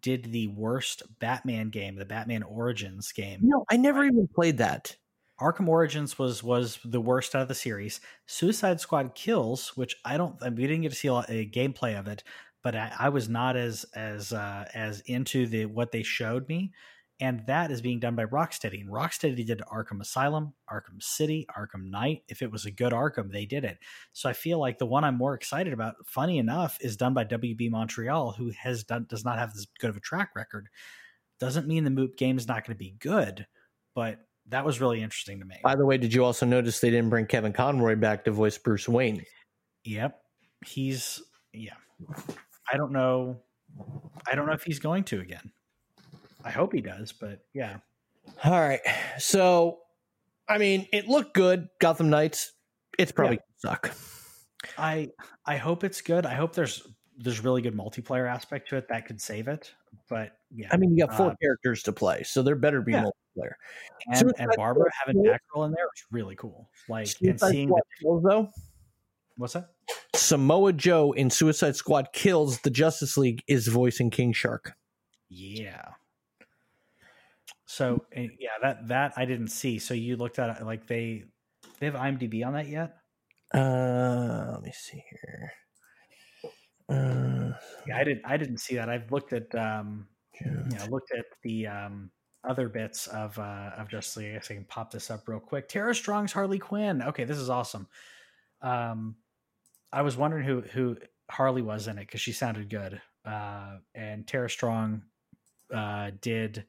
did the worst Batman game, the Batman Origins game. no, I never even played that. Arkham Origins was was the worst out of the series. Suicide Squad Kills, which I don't, I mean, we didn't get to see a, lot, a gameplay of it, but I, I was not as as uh, as into the what they showed me, and that is being done by Rocksteady. And Rocksteady did Arkham Asylum, Arkham City, Arkham Knight. If it was a good Arkham, they did it. So I feel like the one I'm more excited about, funny enough, is done by WB Montreal, who has done does not have this good of a track record. Doesn't mean the mo- game is not going to be good, but that was really interesting to me. By the way, did you also notice they didn't bring Kevin Conroy back to voice Bruce Wayne? Yep. He's yeah. I don't know. I don't know if he's going to again. I hope he does, but yeah. All right. So, I mean, it looked good. Gotham Knights. It's probably gonna suck. I I hope it's good. I hope there's there's really good multiplayer aspect to it that could save it. But yeah. I mean, you got four Uh, characters to play, so there better be yeah. multiplayer. and, and Barbara having roll in there is really cool. Like and seeing the, though. What's that? Samoa Joe in Suicide Squad kills the Justice League is voicing King Shark. Yeah. So eh, yeah, that that I didn't see. So you looked at it like they they have IMDb on that yet? Uh, let me see here. Uh, Yeah, I didn't I didn't see that. I've looked at um June. you know, looked at the um other bits of uh of Justice League. I guess I can pop this up real quick. Tara Strong's Harley Quinn. Okay, this is awesome. Um I was wondering who who Harley was in it because she sounded good. Uh and Tara Strong uh did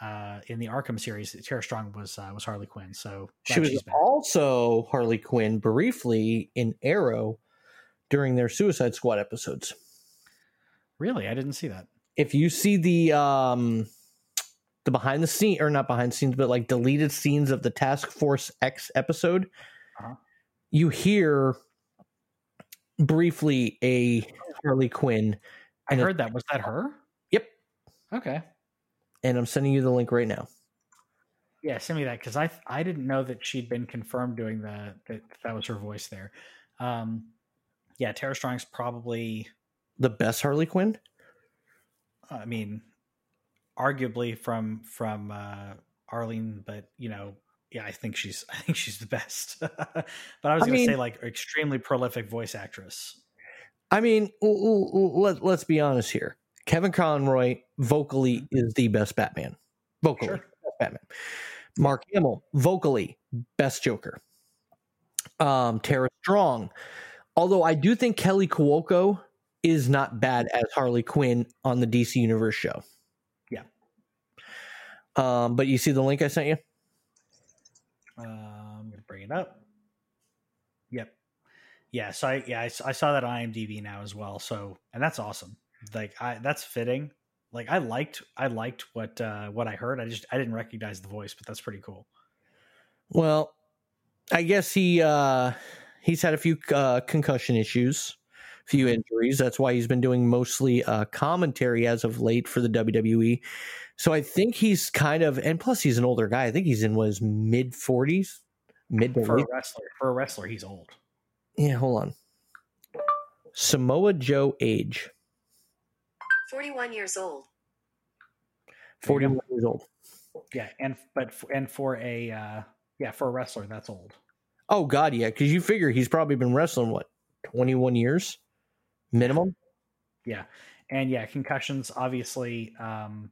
uh in the Arkham series, Tara Strong was uh, was Harley Quinn. So She was also Harley Quinn briefly in Arrow during their Suicide Squad episodes. really I didn't see that. If you see the um the behind the scene or not behind the scenes, but like deleted scenes of the Task Force X episode, Uh-huh. you hear briefly a Harley Quinn, I heard that. Was that her? Yep. Okay. and I'm sending you the link right now. Yeah, send me that because I I didn't know that she'd been confirmed doing the that that was her voice there. Um, yeah, Tara Strong's probably. The best Harley Quinn? I mean, arguably from from uh, Arleen, but you know, yeah, I think she's I think she's the best. but I was I gonna mean- say like extremely prolific voice actress. I mean, let, let's be honest here. Kevin Conroy vocally is the best Batman. Vocally, Sure. best Batman. Mark Hamill vocally best Joker. Um, Tara Strong, although I do think Kaley Cuoco is not bad as Harley Quinn on the DC Universe show. Yeah. Um, but you see the link I sent you? I'm gonna bring it up. Yep. Yeah. So I yeah I, I saw that on IMDb now as well. So and that's awesome. Like I that's fitting. Like I liked I liked what uh what I heard. I just I didn't recognize the voice, but that's pretty cool. Well, I guess he uh he's had a few uh, concussion issues, few injuries. That's why he's been doing mostly uh commentary as of late for the WWE. So I think he's kind of and plus he's an older guy. I think he's in what his mid 40s, mid to For a wrestler, for a wrestler, he's old. Yeah, hold on. Samoa Joe age, 41 years old. There you 41 years old. Yeah, and but and for a uh yeah for a wrestler, that's old. Oh god, yeah, cuz you figure he's probably been wrestling what 21 years minimum. Yeah, and yeah, concussions. Obviously, um,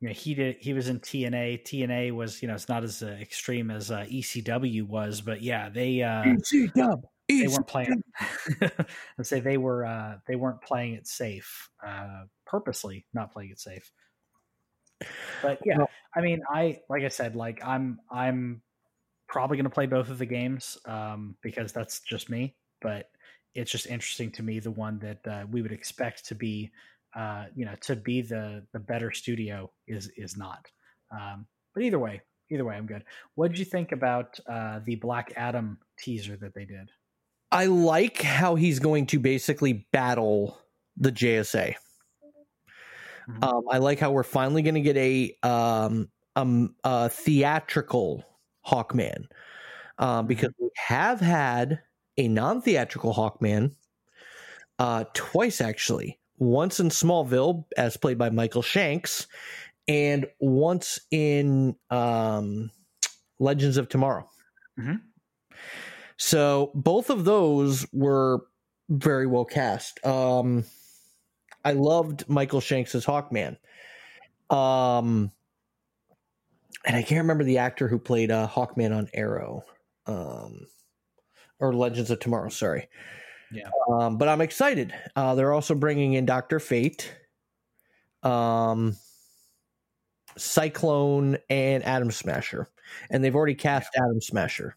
you know, he did. He was in TNA. TNA was, you know, it's not as uh, extreme as uh, ECW was, but yeah, they uh, EC dub. they weren't playing. I say they were. Uh, they weren't playing it safe, uh, purposely not playing it safe. But yeah, Well- I mean, I like I said, like I'm I'm probably going to play both of the games um, because that's just me. But it's just interesting to me the one that uh, we would expect to be, uh, you know, to be the the better studio is is not. Um, but either way, either way, I'm good. What did you think about uh, the Black Adam teaser that they did? I like how he's going to basically battle the JSA. Mhm. Um, I like how we're finally going to get a um, um a theatrical Hawkman, um, because we have had a non-theatrical Hawkman uh, twice actually. Once in Smallville, as played by Michael Shanks, and once in um, Legends of Tomorrow. Mhm. So both of those were very well cast. Um, I loved Michael Shanks' as Hawkman. Um, and I can't remember the actor who played uh, Hawkman on Arrow, um, or Legends of Tomorrow. Sorry. Yeah. Um, but I'm excited. Uh, they're also bringing in Doctor Fate, um, Cyclone, and Atom Smasher, and they've already cast Atom Smasher.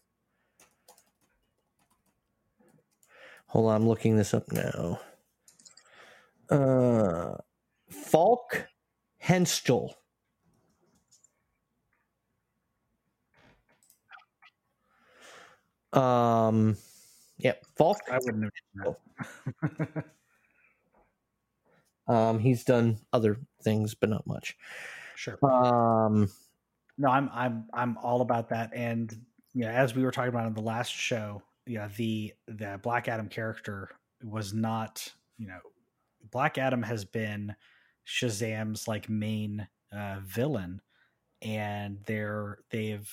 Hold on, I'm looking this up now. Uh, Falk Henstel. Um, yep, Falk. I wouldn't have that. Um, he's done other things, but not much. sure. Um, No, I'm I'm I'm all about that. And yeah, as we were talking about in the last show, yeah, the the Black Adam character was not, you know, Black Adam has been Shazam's like main uh, villain, and they're they've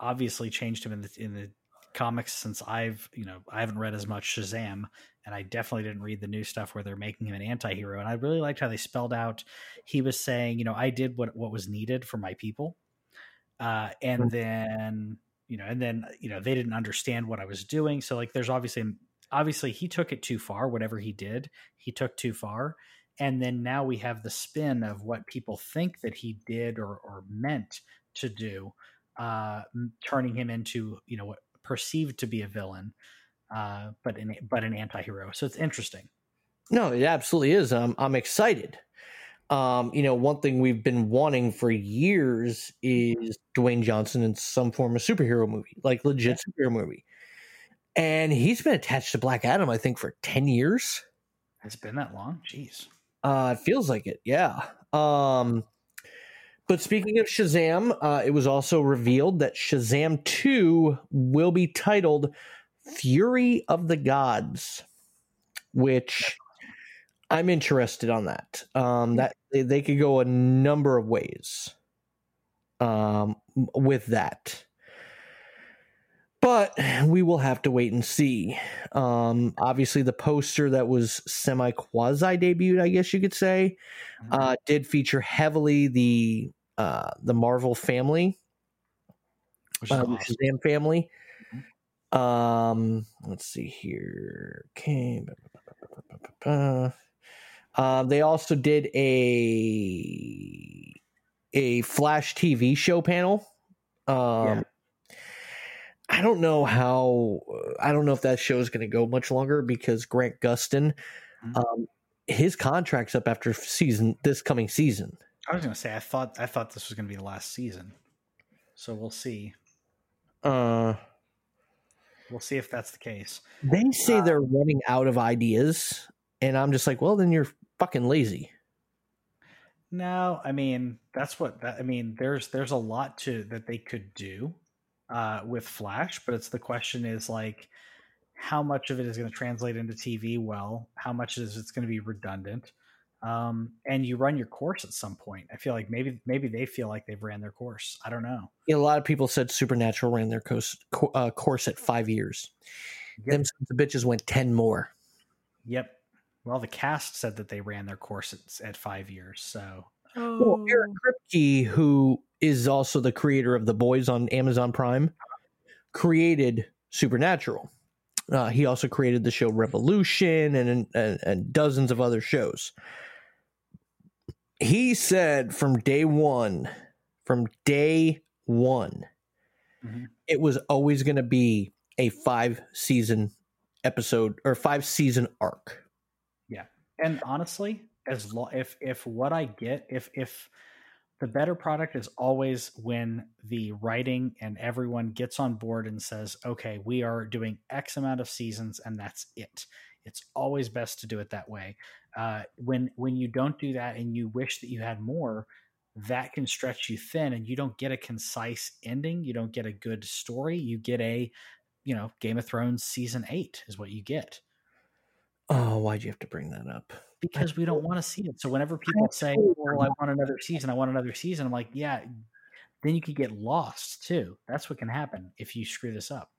obviously changed him in the in the comics since I've you know I haven't read as much Shazam, and I definitely didn't read the new stuff where they're making him an anti-hero. And I really liked how they spelled out. He was saying, you know, I did what what was needed for my people, uh, and Mhm. then you know, and then you know they didn't understand what I was doing. So like, there's obviously obviously he took it too far. Whatever he did, he took too far. And then now we have the spin of what people think that he did or, or meant to do, uh, turning him into you know what perceived to be a villain, uh, but an but an anti-hero. So it's interesting. No, it absolutely is. I'm I'm excited. Um, you know, one thing we've been wanting for years is Dwayne Johnson in some form of superhero movie, like legit superhero movie. And he's been attached to Black Adam, I think, for 10 years. It's been that long. Jeez. Uh, it feels like it, yeah. Um, but speaking of Shazam, uh, it was also revealed that Shazam 2 will be titled Fury of the Gods, which I'm interested on that. Um, that they, they could go a number of ways um, with that. But we will have to wait and see. Um, obviously, the poster that was semi quasi debuted, I guess you could say, uh, did feature heavily the uh, the Marvel family, Which uh, the awesome. Shazam family. Um, let's see here. Okay. Uh, they also did a a Flash TV show panel. Um, Yeah. I don't know how. I don't know if that show is going to go much longer because Grant Gustin, Mhm. um, his contract's up after season this coming season. I was going to say I thought I thought this was going to be the last season, so we'll see. Uh, We'll see if that's the case. they say Uh, they're running out of ideas, and I'm just like, well, then you're fucking lazy. No, I mean that's what that, I mean. There's there's a lot to that they could do uh, with Flash, but it's the question is like how much of it is going to translate into TV well, how much is it's going to be redundant, um, and you run your course at some point. I feel like maybe maybe they feel like they've ran their course. I don't know. You know, a lot of people said Supernatural ran their course, uh, course at five years. Yep. Them sons of bitches went ten more. Yep. Well, the cast said that they ran their course at, at five years. So Well, Eric Kripke, who is also the creator of The Boys on Amazon Prime, created Supernatural. Uh, he also created the show Revolution and, and and dozens of other shows. He said from day one, from day one, Mhm. it was always going to be a five season episode or five season arc. Yeah, and honestly as long if if what i get if if the better product is always when the writing and everyone gets on board and says okay we are doing x amount of seasons and that's it. It's always best to do it that way. Uh, when when you don't do that and you wish that you had more that can stretch you thin and you don't get a concise ending you don't get a good story you get a you know game of thrones season 8 is what you get. Oh, why'd you have to bring that up? Because we don't want to see it. So whenever people say, "Well, oh, I want another season. I want another season," I'm like, "Yeah." Then you could get lost too. That's what can happen if you screw this up.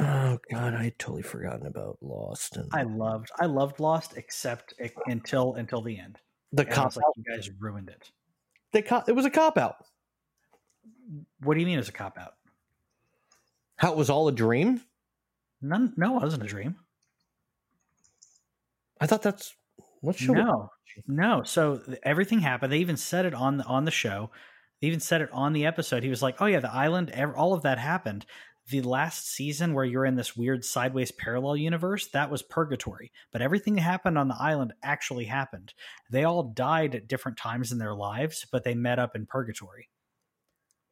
Oh God, I had totally forgotten about Lost and I loved, I loved Lost, except it, until until the end. the And cop. was like, you guys ruined it. They cop. It was a cop out. What do you mean it's a cop out? How it was all a dream. None, no, it wasn't a dream. I thought that's what show. No, no. So everything happened. They even said it on the, on the show. They even said it on the episode. He was like, "Oh yeah, the island. All of that happened." The last season where you're in this weird sideways parallel universe, that was purgatory. But everything that happened on the island actually happened. They all died at different times in their lives, but they met up in purgatory.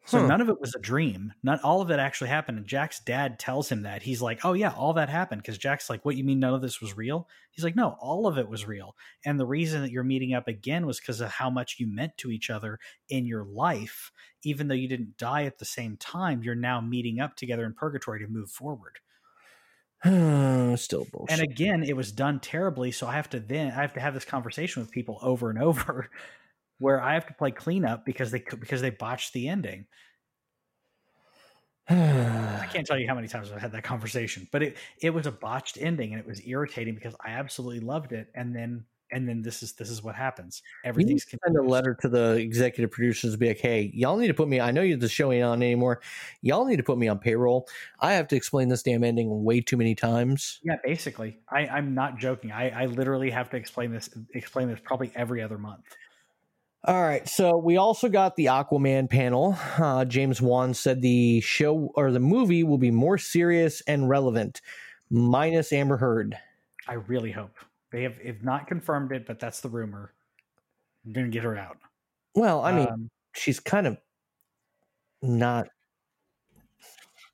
So Huh. none of it was a dream. Not all of it actually happened. And Jack's dad tells him that. He's like, "Oh yeah, all that happened." Because Jack's like, "What you mean none of this was real?" He's like, "No, all of it was real." And the reason that you're meeting up again was because of how much you meant to each other in your life. Even though you didn't die at the same time, you're now meeting up together in purgatory to move forward. Still bullshit. And again, it was done terribly. So I have to then I have to have this conversation with people over and over where I have to play cleanup because they because they botched the ending. I can't tell you how many times I've had that conversation, but it it was a botched ending and it was irritating because I absolutely loved it, and then and then this is this is what happens. Everything's to send a letter to the executive producers to be like, hey, y'all need to put me. I know you the show ain't on anymore. Y'all need to put me on payroll. I have to explain this damn ending way too many times. Yeah, basically, I, I'm not joking. I, I literally have to explain this explain this probably every other month. All right, so we also got the Aquaman panel. Uh, James Wan said the show or the movie will be more serious and relevant, minus Amber Heard. I really hope they have if not confirmed it, but that's the rumor. I'm gonna get her out. Well, I mean, Um, she's kind of not.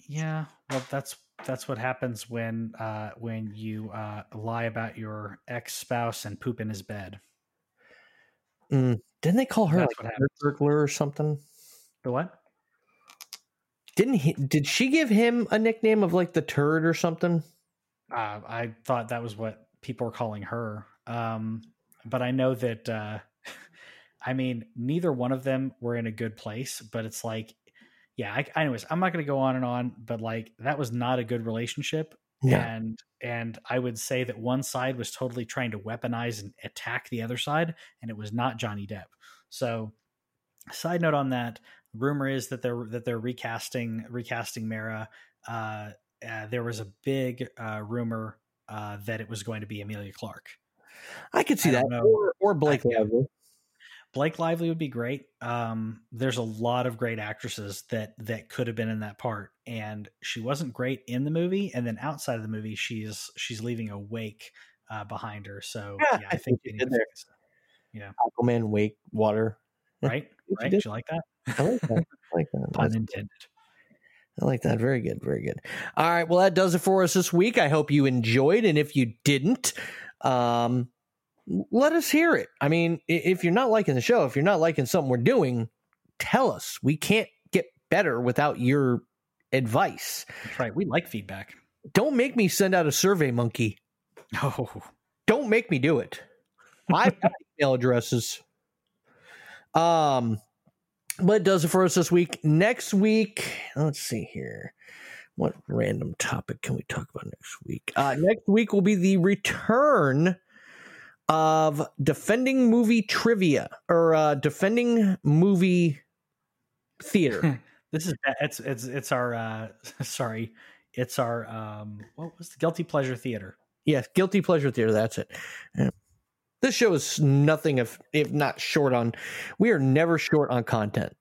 yeah. Well, that's that's what happens when uh, when you uh, lie about your ex spouse and poop in his bed. Mm, didn't they call her That's like happens. burglar or something? The what? Didn't he? Did she give him a nickname of like the turd or something? Uh, I thought that was what people were calling her. Um, but I know that, uh, I mean, neither one of them were in a good place, but it's like, yeah, I, anyways, I'm not going to go on and on, but like, that was not a good relationship. Yeah. And, and I would say that one side was totally trying to weaponize and attack the other side, and it was not Johnny Depp. So, side note on that, rumor is that they're, that they're recasting, recasting Mera. Uh, uh, there was a big uh, rumor uh, that it was going to be Emilia Clarke. I could see I that, or, or Blake Lively. Blake Lively would be great. Um, there's a lot of great actresses that that could have been in that part, and she wasn't great in the movie. And then outside of the movie, she's she's leaving a wake uh, behind her. So Yeah, yeah, I I think think did there. it. Aquaman, Wake, Water. right, right. did. Did you like that? I like that. I like that. Pun intended. I like that. Very good. Very good. All right. Well, that does it for us this week. I hope you enjoyed. And if you didn't, um, let us hear it. I mean, if you're not liking the show, if you're not liking something we're doing, tell us. We can't get better without your advice. That's right. We like feedback. Don't make me send out a survey monkey. Oh, Don't make me do it. I've got email addresses. Um, but it does it for us this week. Next week, let's see here. What random topic can we talk about next week? Uh, next week will be the return of defending movie trivia or uh, defending movie theater. this is it's it's it's our uh, sorry, it's our um, what was the guilty pleasure theater? yes, guilty pleasure theater. That's it. Yeah. This show is nothing if if not short on. We are never short on content.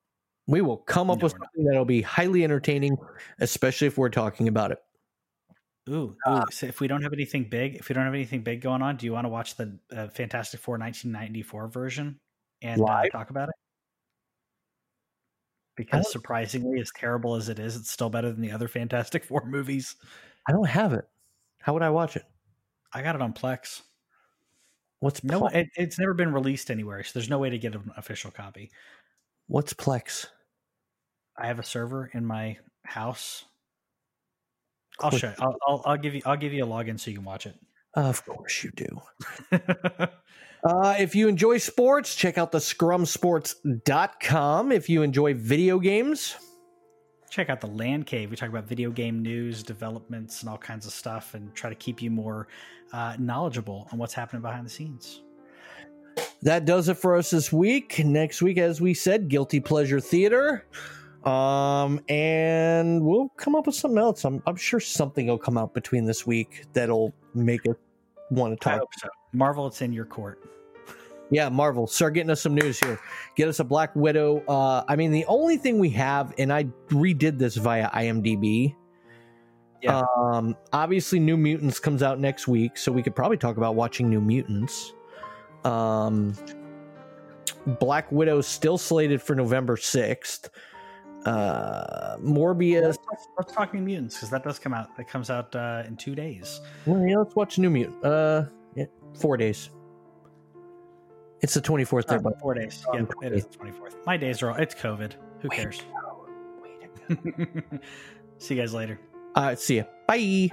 We will come up No, with something that'll be highly entertaining, especially if we're talking about it. Ooh, ooh. so if we don't have anything big, if we don't have anything big going on, do you want to watch the uh, Fantastic Four 1994 version and uh, talk about it? Because surprisingly, as terrible as it is, it's still better than the other Fantastic Four movies. I don't have it. How would I watch it? I got it on Plex. What's No, it, it's never been released anywhere, so there's no way to get an official copy. what's Plex? I have a server in my house. I'll show. You. I'll, I'll, I'll give you. I'll give you a login so you can watch it. Of course you do. Uh, if you enjoy sports, check out the scrumsports.com. If you enjoy video games, check out the land cave we talk about video game news developments and all kinds of stuff and try to keep you more uh, knowledgeable on what's happening behind the scenes that does it for us this week. Next week, as we said, Guilty Pleasure Theater. Um, and we'll come up with something else. I'm, I'm sure something will come out between this week that'll make us want to talk. so marvel it's in your court Yeah, Marvel, start getting us some news here. Get us a Black Widow. Uh, I mean, the only thing we have, and I redid this via IMDb. Yeah. Um, obviously, New Mutants comes out next week, so we could probably talk about watching New Mutants. Um, Black Widow's still slated for November sixth. Uh, Morbius. let's, talk- let's talk new mutants because that does come out that comes out uh, in two days Well, yeah, let's watch New Mutant. Uh, yeah, four days. It's the twenty fourth. Oh, four days yeah it is the 24th my days are all it's covid who Wait. cares see you guys later Uh, see you. Bye.